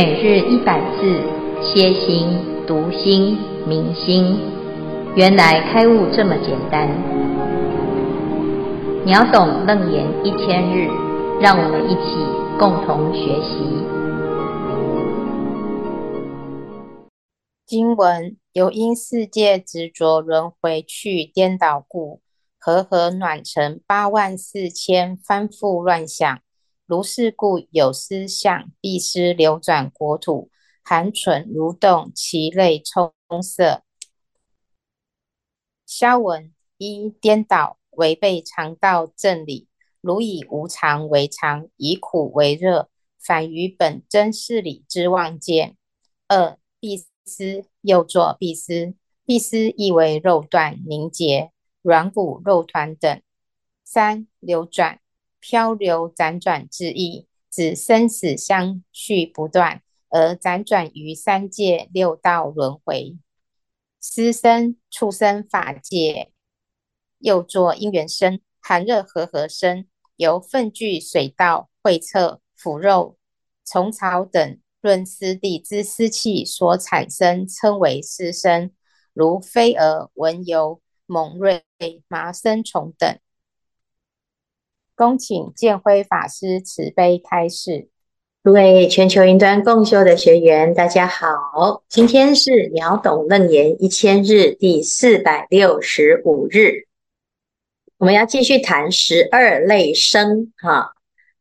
每日一百字，歇心、读心、明心，原来开悟这么简单。秒懂楞严一千日，让我们一起共同学习。经文：由因世界执着轮回去颠倒故，和合暖成八万四千翻覆乱想。如是故，有失相，必失流转国土，含存蠕动，其类充塞。消文一颠倒，违背常道正理，如以无常为常，以苦为乐，反于本真事理之妄见。二必失，又作必失，必失意为肉断凝结、软骨肉团等。三流转。漂流辗转之意，指生死相续不断，而辗转于三界六道轮回。失生畜生法界，又作因缘生，寒热和合生，由粪具水道、秽厕、腐肉、虫草等润湿地之湿气所产生，称为湿生。如飞蛾、蚊蝇、猛锐、麻生虫等。恭请建辉法师慈悲开示。各位全球云端共修的学员，大家好，今天是秒懂楞严一千日第四百六十五日，我们要继续谈十二类生哈。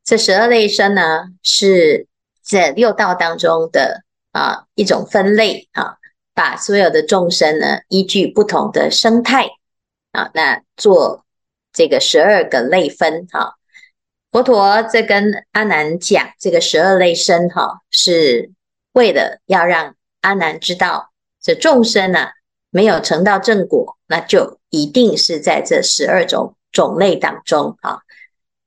这十二类生呢，是这六道当中的啊一种分类啊，把所有的众生呢，依据不同的生态啊，那做。这个十二个类分哈，佛陀在跟阿难讲这个十二类生哈，是为了要让阿难知道，这众生呢没有成到正果，那就一定是在这十二种种类当中啊。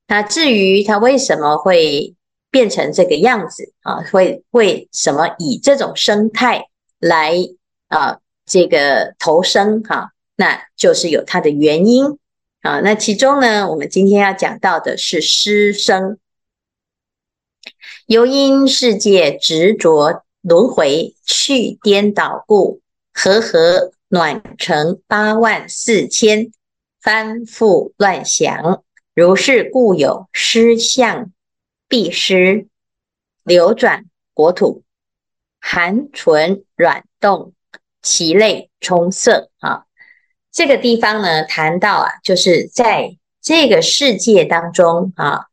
那至于他为什么会变成这个样子啊，会为什么以这种生态来啊这个投生哈，那就是有它的原因。啊，那其中呢，我们今天要讲到的是失生，由因世界执着轮回去颠倒故，和合暖成八万四千翻覆乱想。如是故有失相，必失流转国土，含存软动，其类充塞啊。这个地方呢，谈到啊，就是在这个世界当中啊，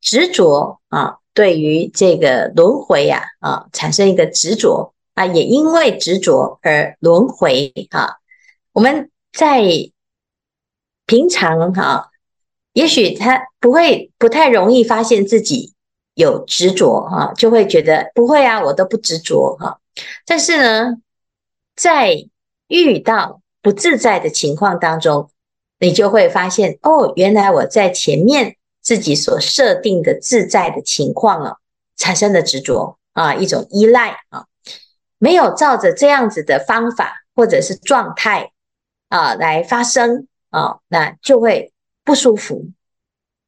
执着啊，对于这个轮回呀啊，产生一个执着啊，也因为执着而轮回啊。我们在平常哈、啊，也许他不会不太容易发现自己有执着哈，就会觉得不会啊，我都不执着哈、啊。但是呢，在遇到不自在的情况当中，你就会发现哦，原来我在前面自己所设定的自在的情况啊，产生的执着啊，一种依赖啊，没有照着这样子的方法或者是状态啊来发生啊，那就会不舒服、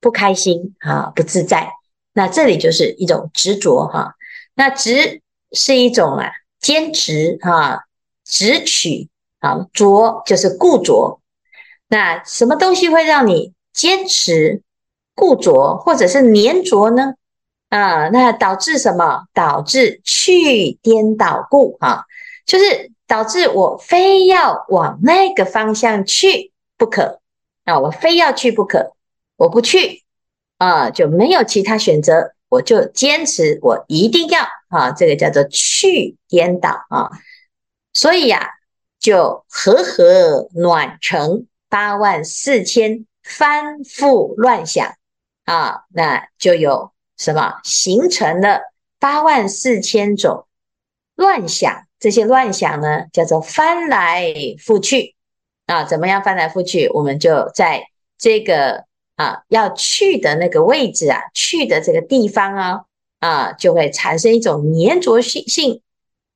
不开心啊、不自在。那这里就是一种执着哈，那执是一种啊坚持哈，执取。啊，着就是固着，那什么东西会让你坚持固着，或者是粘着呢？啊，那导致什么？导致去颠倒故啊，就是导致我非要往那个方向去不可啊，我非要去不可，我不去啊，就没有其他选择，我就坚持，我一定要啊，这个叫做去颠倒啊，所以呀、啊。就和和暖成八万四千翻覆乱想啊，那就有什么形成了八万四千种乱想，这些乱想呢，叫做翻来覆去啊。怎么样翻来覆去？我们就在这个啊要去的那个位置啊，去的这个地方啊啊，就会产生一种粘着性性。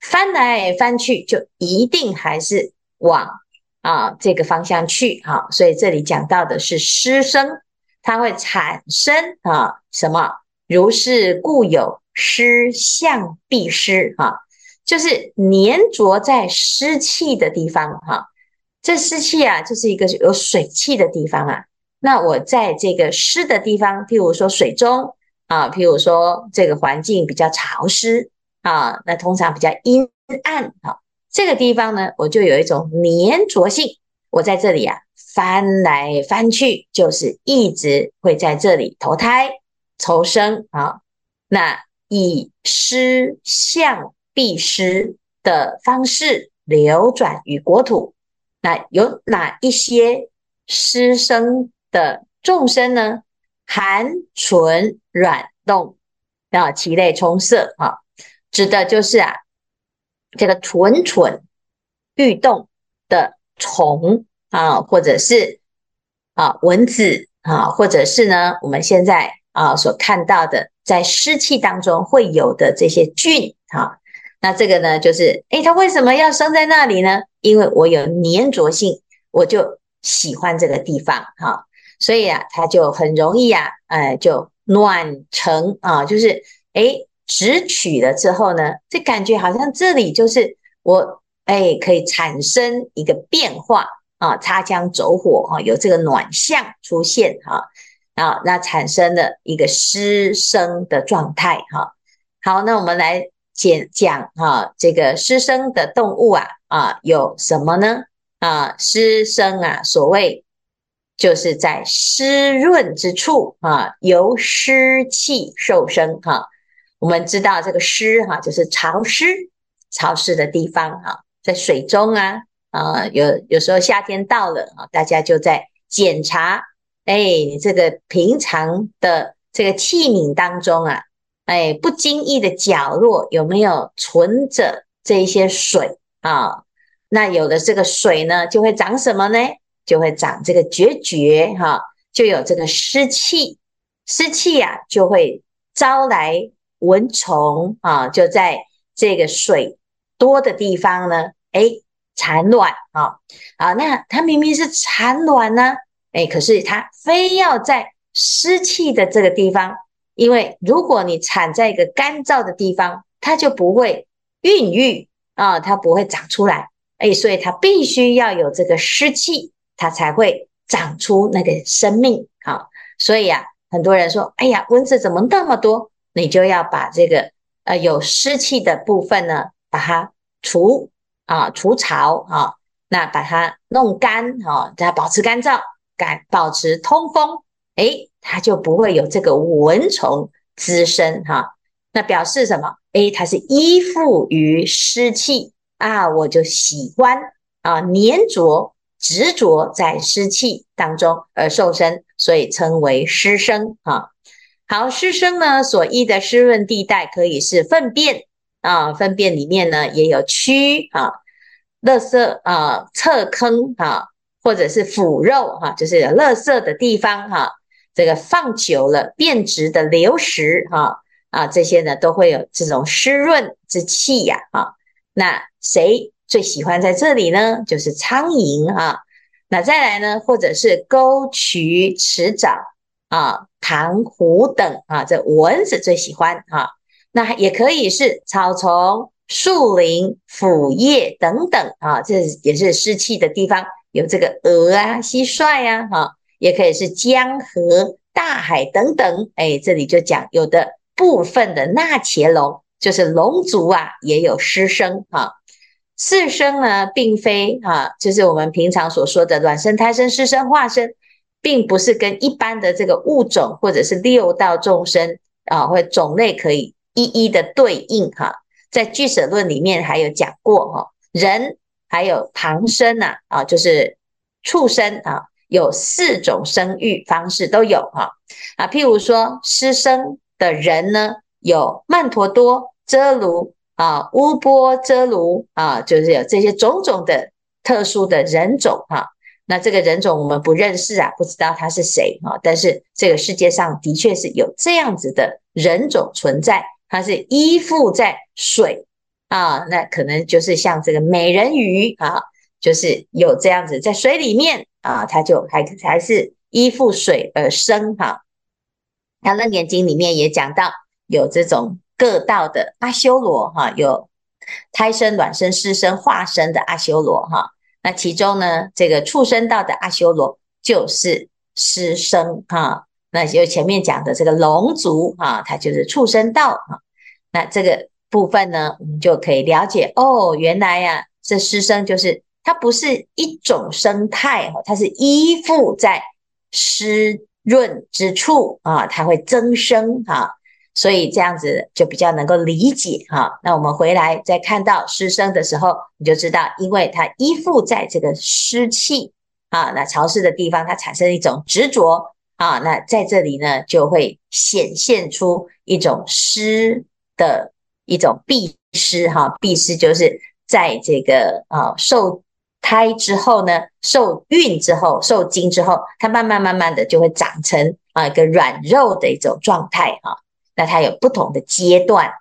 翻来翻去，就一定还是往啊这个方向去哈，所以这里讲到的是湿生，它会产生啊什么？如是故有湿象必湿哈，就是粘着在湿气的地方哈。这湿气啊，就是一个有水气的地方啊。那我在这个湿的地方，譬如说水中啊，譬如说这个环境比较潮湿啊，那通常比较阴暗啊，这个地方呢，我就有一种粘着性。我在这里啊，翻来翻去，就是一直会在这里投胎投生啊。那以湿象必失的方式流转于国土，那有哪一些湿生的众生呢？寒存软动啊，其类充塞啊，指的就是啊，这个蠢蠢欲动的。虫啊，或者是啊蚊子啊，或者是呢，我们现在啊所看到的，在湿气当中会有的这些菌啊，那这个呢，就是诶，它为什么要生在那里呢？因为我有粘着性，我就喜欢这个地方哈，所以啊，它就很容易啊，呃，就暖成啊，就是诶，直取了之后呢，这感觉好像这里就是我。哎，可以产生一个变化啊，擦枪走火啊，有这个暖象出现哈啊，那产生了一个湿生的状态哈。好，那我们来讲讲哈，这个湿生的动物啊啊有什么呢？啊，湿生啊，所谓就是在湿润之处啊，由湿气受生哈。我们知道这个湿哈，就是潮湿潮湿的地方哈。在水中啊，啊，有有时候夏天到了啊，大家就在检查，哎，你这个平常的这个器皿当中啊，哎，不经意的角落有没有存着这一些水啊？那有的这个水呢，就会长什么呢？就会长这个蕨蕨哈，就有这个湿气，湿气呀，就会招来蚊虫啊，就在这个水。多的地方呢，哎，产卵啊啊，那它明明是产卵呢，哎，可是它非要在湿气的这个地方，因为如果你产在一个干燥的地方，它就不会孕育啊，它不会长出来，哎，所以它必须要有这个湿气，它才会长出那个生命啊。所以啊，很多人说，哎呀，蚊子怎么那么多？你就要把这个呃有湿气的部分呢。把它除啊除潮啊，那把它弄干啊，它保持干燥，干保持通风，诶，它就不会有这个蚊虫滋生哈。那表示什么？诶，它是依附于湿气啊，我就喜欢啊，粘着执着在湿气当中而受生，所以称为湿生啊。好，湿生呢所依的湿润地带可以是粪便。啊，粪便里面呢也有蛆啊，垃圾啊，侧坑啊，或者是腐肉哈、啊，就是有垃圾的地方哈、啊，这个放久了变质的流食哈啊，啊，这些呢都会有这种湿润之气呀啊，那谁最喜欢在这里呢？就是苍蝇啊，那再来呢，或者是沟渠池沼啊，塘湖等啊，这蚊子最喜欢啊。那也可以是草丛、树林、腐叶等等啊，这也是湿气的地方，有这个蛾啊、蟋蟀呀，哈，也可以是江河、大海等等。哎，这里就讲有的部分的纳茄龙，就是龙族啊，也有湿生哈。四生呢，并非哈，就是我们平常所说的卵生、胎生、湿生、化生，并不是跟一般的这个物种或者是六道众生啊，或种类可以。一一的对应哈，在俱舍论里面还有讲过哈，人还有旁生呐啊，就是畜生啊，有四种生育方式都有哈啊，譬如说湿生的人呢，有曼陀多、遮卢啊、乌波遮卢啊，就是有这些种种的特殊的人种哈。那这个人种我们不认识啊，不知道他是谁啊，但是这个世界上的确是有这样子的人种存在。它是依附在水啊，那可能就是像这个美人鱼啊，就是有这样子在水里面啊，它就还还是依附水而生哈。那《楞严经》里面也讲到有这种各道的阿修罗哈，有胎生、卵生、湿生、化生的阿修罗哈。那其中呢，这个畜生道的阿修罗就是湿生哈。那就前面讲的这个龙族啊，它就是畜生道哈。那这个部分呢，我们就可以了解哦，原来呀、啊，这湿生就是它不是一种生态哈，它是依附在湿润之处啊，它会增生哈。所以这样子就比较能够理解哈。那我们回来再看到湿生的时候，你就知道，因为它依附在这个湿气啊，那潮湿的地方，它产生一种执着啊。那在这里呢，就会显现出一种湿的一种闭湿哈。闭湿就是在这个啊受胎之后呢，受孕之后，受精之后，它慢慢慢慢的就会长成啊一个软肉的一种状态哈。那它有不同的阶段，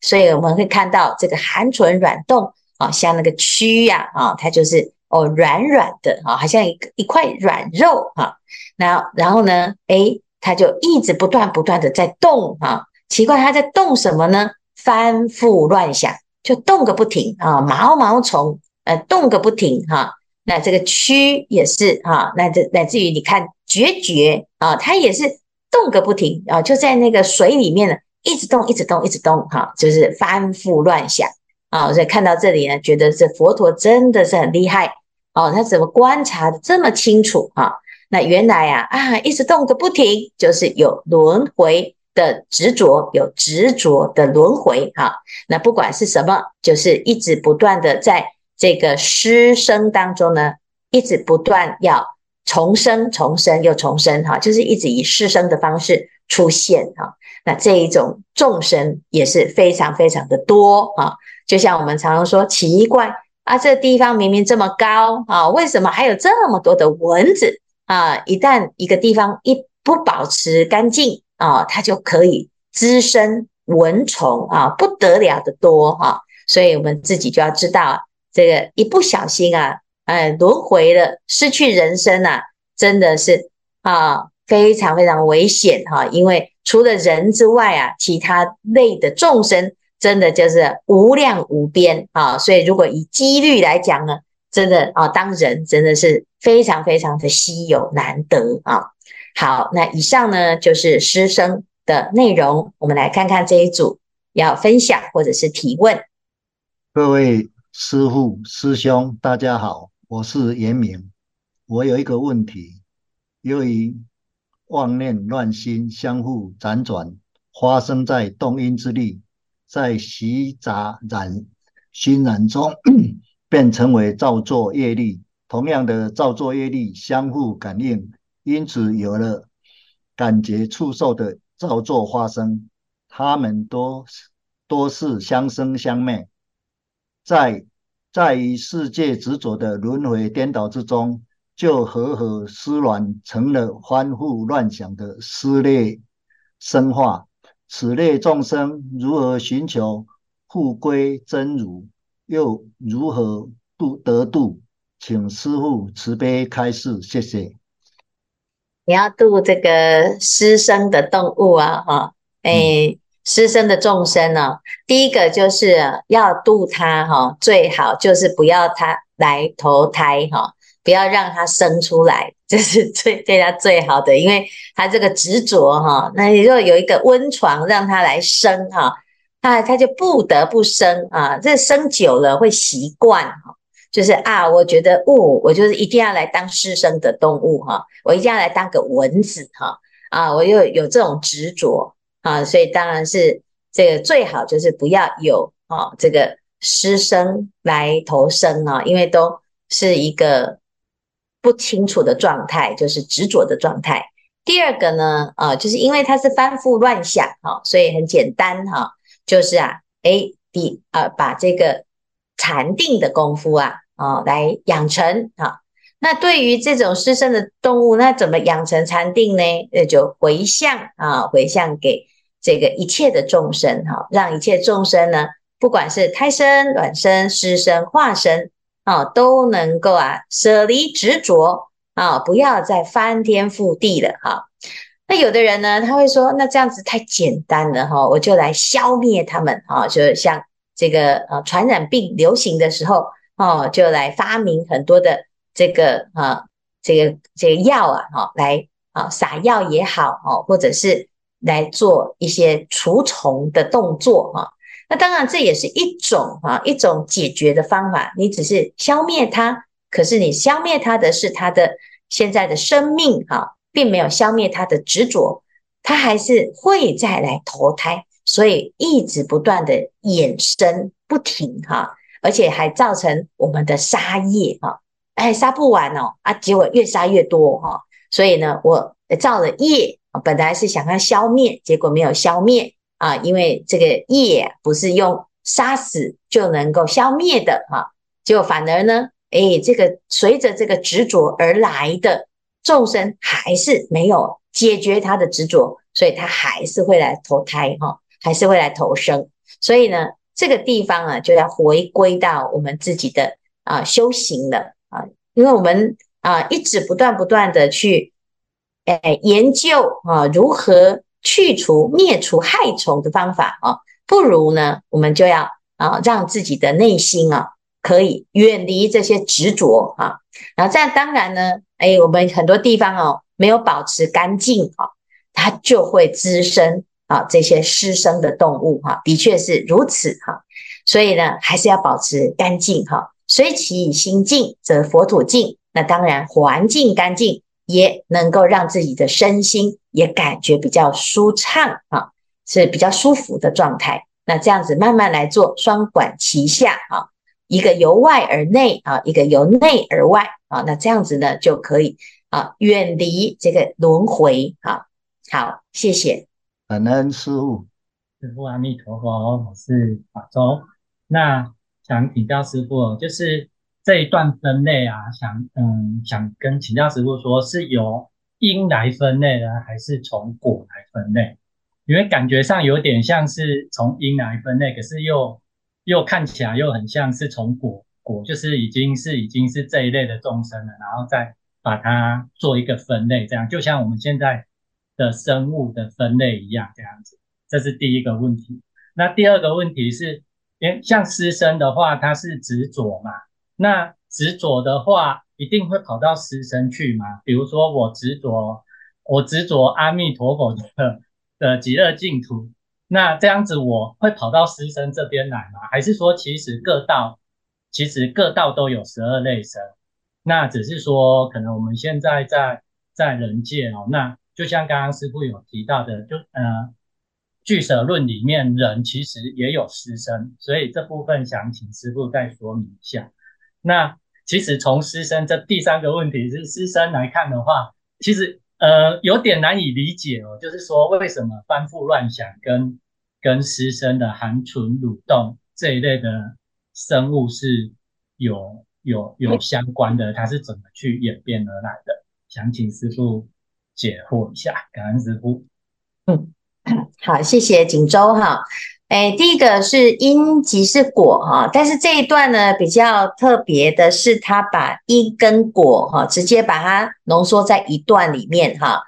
所以我们会看到这个含唇软动啊，像那个蛆呀啊，它就是哦软软的啊，好像一一块软肉哈。那然后呢，诶，它就一直不断不断的在动啊。奇怪，它在动什么呢？翻覆乱想，就动个不停啊。毛毛虫呃动个不停哈。那这个蛆也是哈，那这乃至于你看孑孓啊，它也是。动个不停啊，就在那个水里面呢，一直动，一直动，一直动，哈，就是翻覆乱想啊。所以看到这里呢，觉得这佛陀真的是很厉害哦，他怎么观察的这么清楚啊？那原来啊啊，一直动个不停，就是有轮回的执着，有执着的轮回哈。那不管是什么，就是一直不断的在这个失生当中呢，一直不断要。重生，重生又重生，哈，就是一直以湿生的方式出现，哈。那这一种众生也是非常非常的多，啊。就像我们常常说，奇怪啊，这地方明明这么高，啊，为什么还有这么多的蚊子啊？一旦一个地方一不保持干净啊，它就可以滋生蚊虫啊，不得了的多，哈。所以我们自己就要知道，这个一不小心啊。哎，轮回了，失去人生啊，真的是啊，非常非常危险哈、因为除了人之外啊，其他类的众生真的就是无量无边啊！所以如果以几率来讲呢，真的啊，当人真的是非常非常的稀有难得啊！好，那以上呢就是师生的内容，我们来看看这一组要分享或者是提问。各位师父师兄，大家好。我是严明，我有一个问题，由于妄念乱心相互辗转，发生在动因之力，在习杂染熏染中，便成为造作业力。同样的造作业力相互感应，因此有了感觉触受的造作发生，他们都都是相生相灭，在。在于世界执着的轮回颠倒之中，就和合湿卵成了欢呼乱想的撕裂生化。此类众生如何寻求复归真如，又如何度得度？请师父慈悲开示，谢谢。你要度这个失生的动物啊，哈，哎。湿生的众生呢、哦，第一个就是要度他哈，最好就是不要他来投胎哈，不要让他生出来，这是最对他最好的，因为他这个执着哈，那你如果有一个温床让他来生哈，他他就不得不生啊，这生久了会习惯哈，就是啊，我觉得哦，我就是一定要来当湿生的动物哈，我一定要来当个蚊子哈，啊，我又有这种执着。啊，所以当然是这个最好就是不要有啊这个湿生来投生啊，因为都是一个不清楚的状态，就是执着的状态。第二个呢，啊，就是因为它是翻覆乱想啊，所以很简单哈，就是啊，诶，第啊把这个禅定的功夫啊啊来养成啊。那对于这种失身的动物，那怎么养成禅定呢？那就回向啊，回向给。这个一切的众生哈，让一切众生呢，不管是胎生、卵生、湿生、化生啊，都能够啊舍离执着啊，不要再翻天覆地了哈。那有的人呢，他会说，那这样子太简单了哈，我就来消灭他们啊，就像这个呃传染病流行的时候哦，就来发明很多的这个啊这个这个药啊哈，来啊撒药也好哦，或者是来做一些除虫的动作哈。那当然这也是一种啊一种解决的方法，你只是消灭它，可是你消灭它的是它的现在的生命哈。并没有消灭它的执着，它还是会再来投胎，所以一直不断的衍生不停哈，而且还造成我们的杀业哈，哎杀不完哦啊，结果越杀越多哈，所以呢，我造了业，本来是想要消灭，结果没有消灭啊，因为这个业不是用杀死就能够消灭的哈，结果反而呢，哎，这个随着这个执着而来的。众生还是没有解决他的执着，所以他还是会来投胎哈，还是会来投生。所以呢，这个地方啊，就要回归到我们自己的啊修行了啊，因为我们啊一直不断不断的去诶研究啊如何去除灭除害虫的方法啊，不如呢，我们就要啊让自己的内心啊可以远离这些执着啊，然后这样当然呢。哎，我们很多地方哦，没有保持干净啊，它就会滋生啊这些湿生的动物哈，的确是如此哈。所以呢，还是要保持干净哈。虽其心净，则佛土净。那当然，环境干净也能够让自己的身心也感觉比较舒畅啊，是比较舒服的状态。那这样子慢慢来做，双管齐下啊。一个由外而内啊，一个由内而外啊，那这样子呢就可以啊远离这个轮回啊。好，谢谢。感恩师父，师父阿弥陀佛，我是法周。那想请教师傅，就是这一段分类啊，想嗯想跟请教师傅说，是由因来分类呢，还是从果来分类？因为感觉上有点像是从因来分类，可是又。又看起来又很像是从果果，就是已经是已经是这一类的众生了，然后再把它做一个分类，这样就像我们现在的生物的分类一样，这样子。这是第一个问题。那第二个问题是，诶，像师生的话，它是执着嘛？那执着的话，一定会跑到湿身去吗？比如说我执着，我执着阿弥陀佛的的极乐净土。那这样子我会跑到湿身这边来吗？还是说其实各道其实各道都有十二类生？那只是说可能我们现在在在人界哦，那就像刚刚师父有提到的，就呃俱舍论里面人其实也有湿身，所以这部分想请师父再说明一下。那其实从湿身这第三个问题是湿身来看的话，其实。呃，有点难以理解哦，就是说为什么翻覆乱想跟跟湿身的含存蠕动这一类的生物是有有有相关的，它是怎么去演变而来的？想请师傅解惑一下，感恩师傅。嗯，好，谢谢锦州哈。哎，第一个是因即是果哈，但是这一段呢比较特别的是，他把因跟果哈直接把它浓缩在一段里面哈。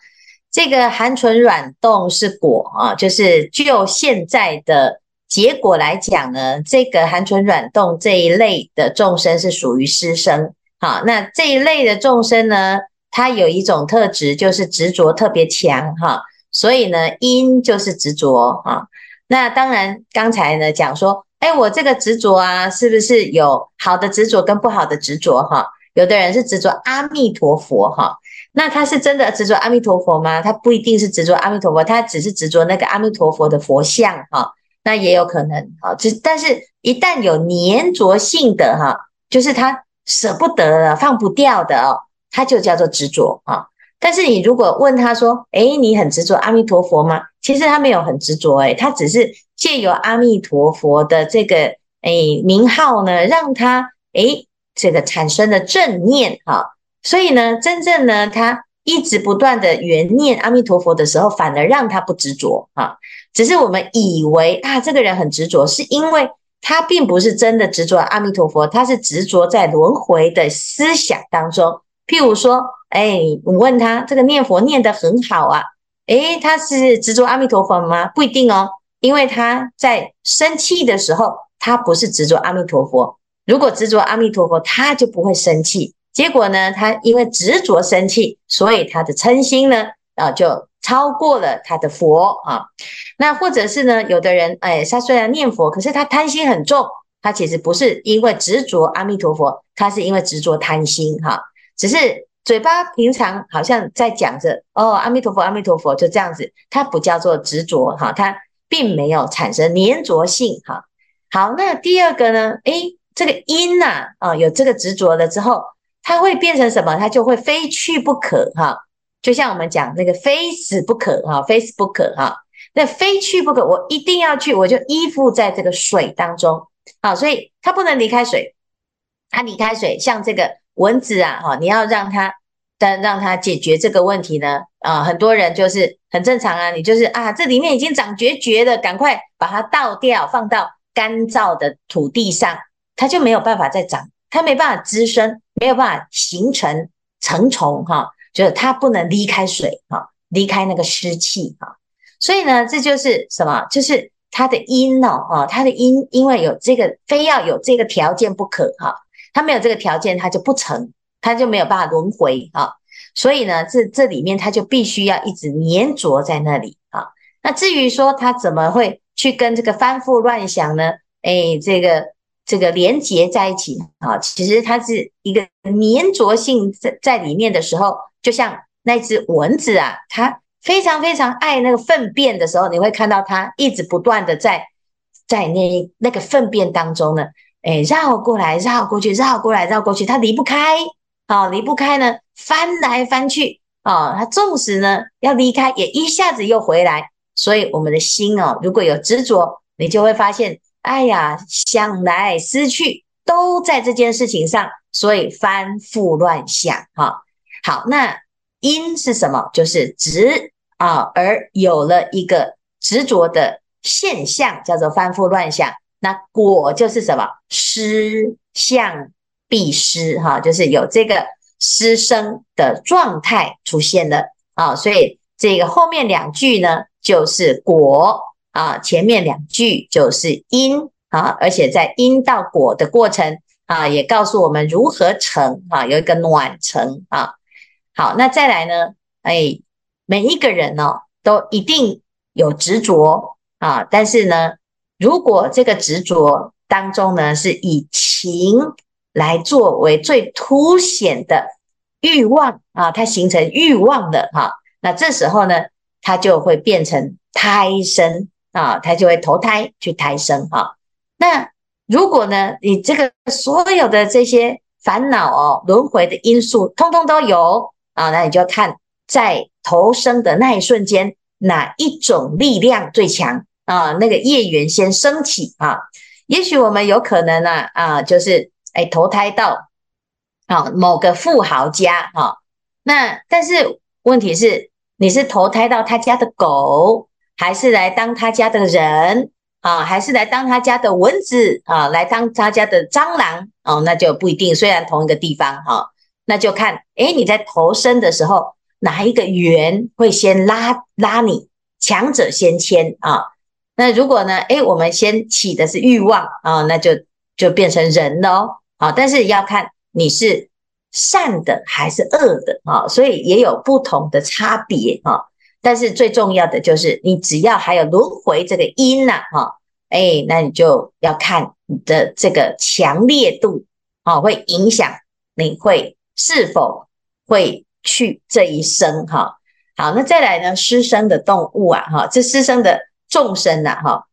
这个含存软动是果啊，就是就现在的结果来讲呢，这个含存软动这一类的众生是属于湿生。好，那这一类的众生呢，它有一种特质，就是执着特别强哈，所以呢，因就是执着啊。那当然，刚才呢讲说，哎，我这个执着啊，是不是有好的执着跟不好的执着哈？有的人是执着阿弥陀佛哈，那他是真的执着阿弥陀佛吗？他不一定是执着阿弥陀佛，他只是执着那个阿弥陀佛的佛像哈，那也有可能哈。只但是一旦有粘着性的哈，就是他舍不得了、放不掉的哦，他就叫做执着啊。但是你如果问他说：“诶，你很执着阿弥陀佛吗？”其实他没有很执着，诶，他只是借由阿弥陀佛的这个诶名号呢，让他诶这个产生了正念哈。所以呢，真正呢，他一直不断的缘念阿弥陀佛的时候，反而让他不执着哈。只是我们以为啊，这个人很执着，是因为他并不是真的执着阿弥陀佛，他是执着在轮回的思想当中。譬如说。哎，我问他这个念佛念得很好啊，诶，他是执着阿弥陀佛吗？不一定哦，因为他在生气的时候，他不是执着阿弥陀佛。如果执着阿弥陀佛，他就不会生气。结果呢，他因为执着生气，所以他的嗔心呢，啊，就超过了他的佛啊。那或者是呢，有的人，哎，他虽然念佛，可是他贪心很重。他其实不是因为执着阿弥陀佛，他是因为执着贪心哈。只是嘴巴平常好像在讲着哦，阿弥陀佛，阿弥陀佛，就这样子，它不叫做执着哈，它并没有产生粘着性哈。好，那第二个呢？诶，这个因呐啊，有这个执着了之后，它会变成什么？它就会非去不可哈。就像我们讲那个非死不可哈，非死不可哈。那非去不可，我一定要去，我就依附在这个水当中。好，所以它不能离开水，它离开水，像这个蚊子啊，哈，你要让它，但让它解决这个问题呢，啊，很多人就是很正常啊，你就是啊，这里面已经长绝绝了，赶快把它倒掉，放到干燥的土地上，它就没有办法再长，它没办法滋生，没有办法形成成虫，哈，就是它不能离开水，哈，离开那个湿气，哈，所以呢，这就是什么？就是。它的因哦，啊，它的因，因为有这个，非要有这个条件不可哈，它没有这个条件，它就不成，它就没有办法轮回啊。所以呢，这这里面它就必须要一直黏着在那里啊。那至于说它怎么会去跟这个翻覆乱想呢？哎，这个这个连结在一起啊，其实它是一个黏着性在在里面的时候，就像那只蚊子啊，它。非常非常爱那个粪便的时候，你会看到它一直不断的在在那那个粪便当中呢，哎，绕过来绕过去，绕过来绕过去，它离不开，啊，离不开呢，翻来翻去，啊，它纵使呢要离开，也一下子又回来。所以我们的心哦，如果有执着，你就会发现，哎呀，想来失去都在这件事情上，所以翻覆乱想，哈，好，那。因是什么？就是执啊，而有了一个执着的现象，叫做翻覆乱想。那果就是什么？失相必失，哈，就是有这个失声的状态出现了啊。所以这个后面两句呢，就是果啊，前面两句就是因啊，而且在因到果的过程啊，也告诉我们如何成啊，有一个暖成啊。好，那再来呢？哎，每一个人呢、哦，都一定有执着啊。但是呢，如果这个执着当中呢，是以情来作为最凸显的欲望啊，它形成欲望的哈、啊，那这时候呢，它就会变成胎生啊，它就会投胎去胎生哈、啊。那如果呢，你这个所有的这些烦恼哦，轮回的因素，通通都有。啊，那你就看在投生的那一瞬间，哪一种力量最强啊？那个业缘先升起啊。也许我们有可能呢，啊，就是哎投胎到啊某个富豪家啊。那但是问题是，你是投胎到他家的狗，还是来当他家的人啊？还是来当他家的蚊子啊？来当他家的蟑螂哦？那就不一定。虽然同一个地方哈。那就看，诶，你在投生的时候，哪一个缘会先拉拉你？强者先牵啊。那如果呢，诶，我们先起的是欲望啊，那就就变成人了哦。啊，但是要看你是善的还是恶的啊，所以也有不同的差别啊。但是最重要的就是，你只要还有轮回这个因呐，哈，诶，那你就要看你的这个强烈度啊，会影响你会。是否会去这一生？哈，好，那再来呢？湿生的动物啊，哈，这湿生的众生呐，哈，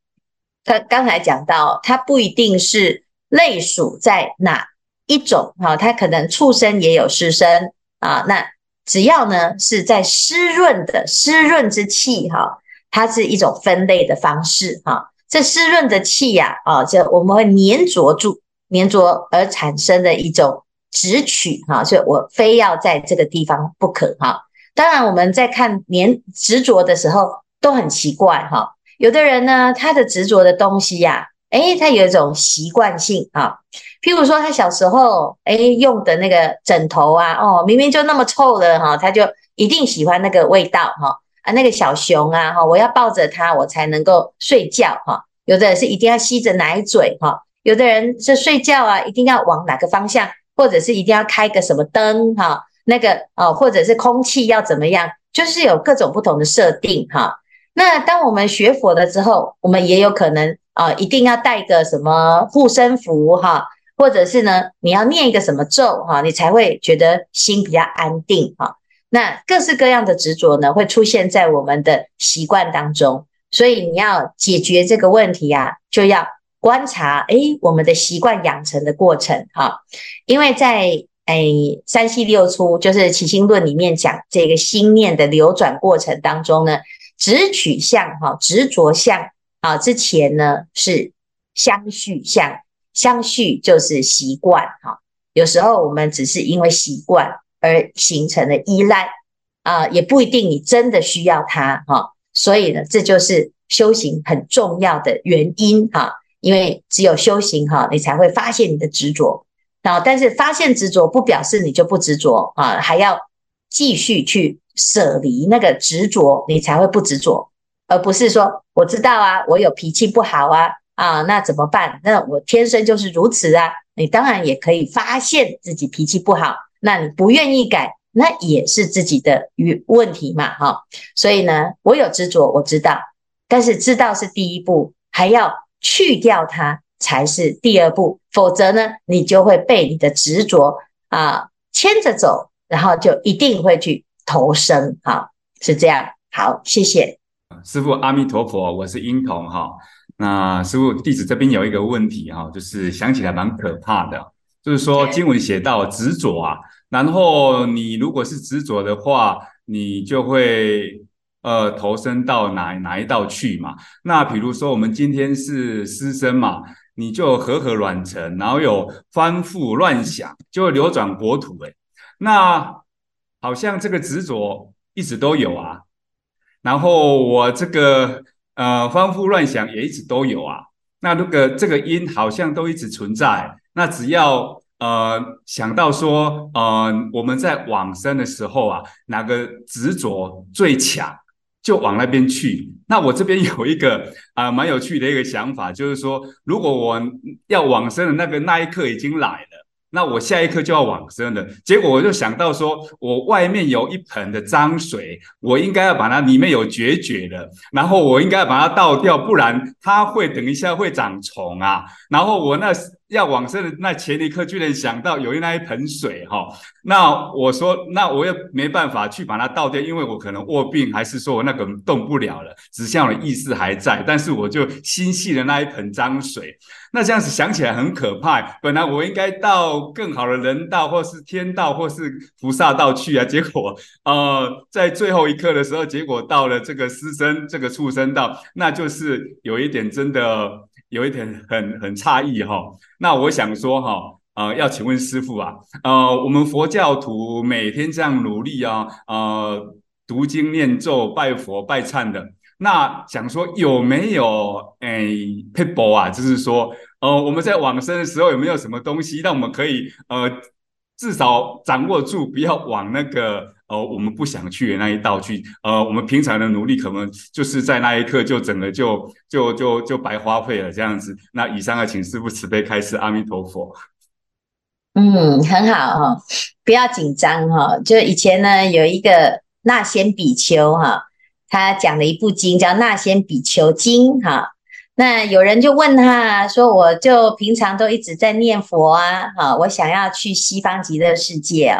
他刚才讲到，它不一定是类属在哪一种，哈，它可能畜生也有湿生啊。那只要呢是在湿润的湿润之气，哈，它是一种分类的方式，哈。这湿润的气呀，啊，就我们会黏着住，黏着而产生的一种。执取哈，所以我非要在这个地方不可哈。当然，我们在看黏执着的时候都很奇怪哈。有的人呢，他的执着的东西呀，诶，他有一种习惯性啊。譬如说，他小时候诶用的那个枕头啊，哦，明明就那么臭了哈，他就一定喜欢那个味道哈。啊，那个小熊啊，哈，我要抱着它，我才能够睡觉，哈。有的人是一定要吸着奶嘴，哈。有的人是睡觉啊，一定要往哪个方向，或者是一定要开个什么灯，哈，那个哦，或者是空气要怎么样，就是有各种不同的设定，哈。那当我们学佛了之后，我们也有可能啊，一定要带个什么护身符，哈，或者是呢，你要念一个什么咒，哈，你才会觉得心比较安定，哈。那各式各样的执着呢，会出现在我们的习惯当中，所以你要解决这个问题啊，就要观察，诶，我们的习惯养成的过程哈。因为在诶三系六出，就是起心论里面讲这个心念的流转过程当中呢，执取相哈，执着相啊，之前呢是相续相，相续就是习惯哈。有时候我们只是因为习惯。而形成了依赖啊，也不一定你真的需要它哈，所以呢，这就是修行很重要的原因哈。因为只有修行哈，你才会发现你的执着啊。但是发现执着不表示你就不执着啊，还要继续去舍离那个执着，你才会不执着，而不是说我知道啊，我有脾气不好啊啊，那怎么办？那我天生就是如此啊。你当然也可以发现自己脾气不好。那你不愿意改，那也是自己的与问题嘛，哈。所以呢，我有执着，我知道，但是知道是第一步，还要去掉它才是第二步，否则呢，你就会被你的执着啊牵着走，然后就一定会去投生，哈，是这样。好，谢谢师父，阿弥陀佛，我是英童哈。那师父弟子这边有一个问题哈，就是想起来蛮可怕的，就是说经文写到执着啊。然后你如果是执着的话，你就会呃投身到哪哪一道去嘛？那比如说我们今天是师生嘛，你就和合软成，然后有翻覆乱想，就会流转国土诶。那好像这个执着一直都有啊，然后我这个呃翻覆乱想也一直都有啊。那这个这个因好像都一直存在，那只要。呃，想到说，呃，我们在往生的时候啊，哪个执着最强，就往那边去。那我这边有一个啊、蛮有趣的一个想法，就是说，如果我要往生的那个那一刻已经来了。那我下一刻就要往生了，结果我就想到说，我外面有一盆的脏水，我应该要把它里面有决绝的，然后我应该把它倒掉，不然它会等一下会长虫啊。然后我那要往生的那前一刻，居然想到有那一盆水哈，那我说，那我也没办法去把它倒掉，因为我可能卧病，还是说我那个动不了了，只像我的意识还在，但是我就心系了那一盆脏水。那这样子想起来很可怕。本来我应该到更好的人道，或是天道，或是菩萨道去啊。结果，呃，在最后一刻的时候，结果到了这个尸身，这个畜生道，那就是有一点真的有一点很很诧异哈。那我想说哈，呃，要请问师父啊，呃，我们佛教徒每天这样努力啊，呃，读经念咒、拜佛拜忏的。那想说有没有诶撇步啊？就是说，呃，我们在往生的时候有没有什么东西让我们可以呃至少掌握住，不要往那个呃我们不想去的那一道去。呃，我们平常的努力可能就是在那一刻就整个就就就就白花费了这样子。那以上要请师父慈悲开示，阿弥陀佛。嗯，很好哈，不要紧张哈。就以前呢有一个那仙比丘哈。他讲了一部经，叫《那仙比丘经》哈。那有人就问他说：“我就平常都一直在念佛啊，哈，我想要去西方极乐世界，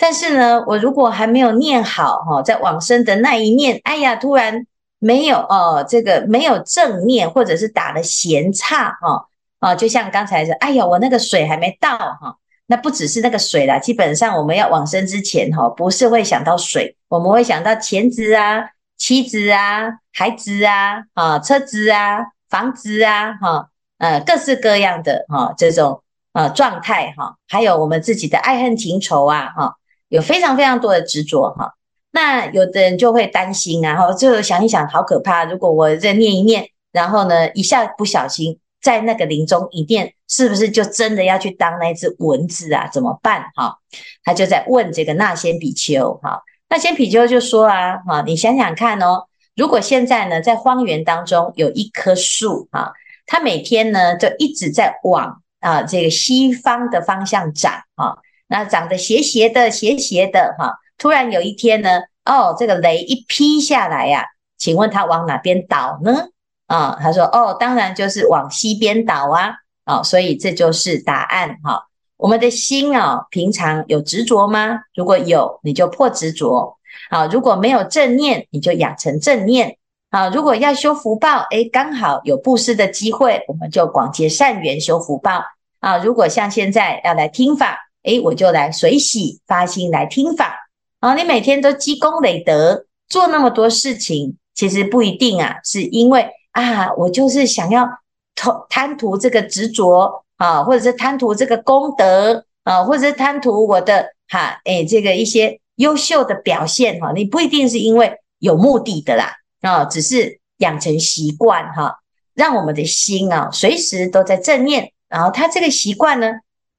但是呢，我如果还没有念好哈，在往生的那一念，哎呀，突然没有哦，这个没有正念，或者是打了闲岔哈，啊，就像刚才说，哎呀，我那个水还没到哈，那不只是那个水啦，基本上我们要往生之前哈，不是会想到水，我们会想到钱子啊。”妻子啊，孩子啊，啊，车子啊，房子啊，哈，呃，各式各样的哈，这种啊状态哈，还有我们自己的爱恨情仇啊，哈，有非常非常多的执着哈。那有的人就会担心啊，然后就想一想，好可怕！如果我再念一念，然后呢，一下不小心在那个林中一念，是不是就真的要去当那只蚊子啊？怎么办？哈，他就在问这个那仙比丘哈。那鲜比丘就说啊，哈，你想想看哦，如果现在呢，在荒原当中有一棵树哈，它每天呢就一直在往啊这个西方的方向长啊，那长得斜斜的、斜斜的哈，突然有一天呢，哦，这个雷一劈下来呀，请问它往哪边倒呢？啊，他说，哦，当然就是往西边倒啊，啊，所以这就是答案哈。我们的心啊，平常有执着吗？如果有，你就破执着。好，如果没有正念，你就养成正念。好，如果要修福报，哎，刚好有布施的机会，我们就广结善缘，修福报。啊，如果像现在要来听法，哎，我就来随喜发心来听法。啊，你每天都积功累德，做那么多事情，其实不一定啊，是因为啊，我就是想要贪贪图这个执着。啊，或者是贪图这个功德啊，或者是贪图我的哈，哎，这个一些优秀的表现哈，你不一定是因为有目的的啦，啊，只是养成习惯哈，让我们的心啊随时都在正念，然后他这个习惯呢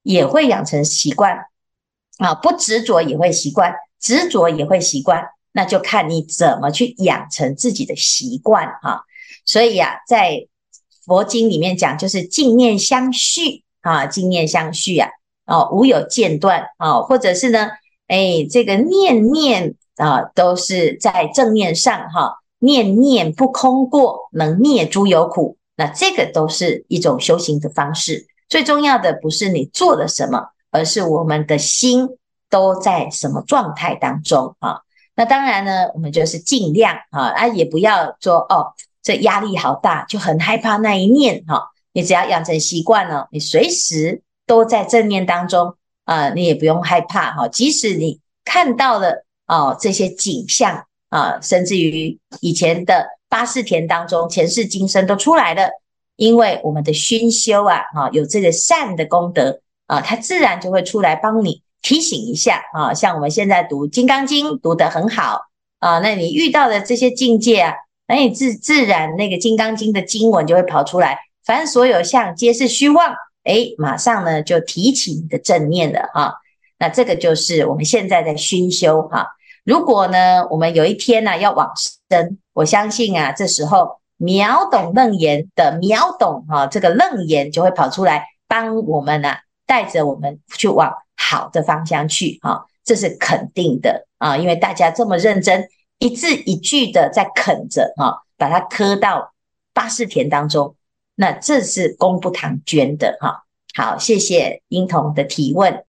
也会养成习惯啊，不执着也会习惯，执着也会习惯，那就看你怎么去养成自己的习惯哈，所以呀，在。佛经里面讲，就是净念相续啊，净念相续啊，哦，无有间断啊，或者是呢，哎，这个念念啊，都是在正念上哈，念念不空过，能灭诸有苦，那这个都是一种修行的方式。最重要的不是你做了什么，而是我们的心都在什么状态当中啊。那当然呢，我们就是尽量啊，啊，也不要说哦。这压力好大，就很害怕那一念哈。你只要养成习惯了，你随时都在正念当中啊，你也不用害怕哈。即使你看到了哦这些景象啊，甚至于以前的八识田当中，前世今生都出来了，因为我们的熏修啊，哈，有这个善的功德啊，它自然就会出来帮你提醒一下啊。像我们现在读《金刚经》读得很好啊，那你遇到的这些境界啊。那你自自然那个《金刚经》的经文就会跑出来，凡所有相皆是虚妄，哎，马上呢就提起你的正念了哈。那这个就是我们现在在熏修哈。如果呢我们有一天呢要往生，我相信啊这时候秒懂楞严的秒懂哈，这个楞严就会跑出来帮我们啊带着我们去往好的方向去哈，这是肯定的啊，因为大家这么认真。一字一句的在啃着哈，把它磕到八识田当中，那这是功不唐捐的哈。好，谢谢英童的提问。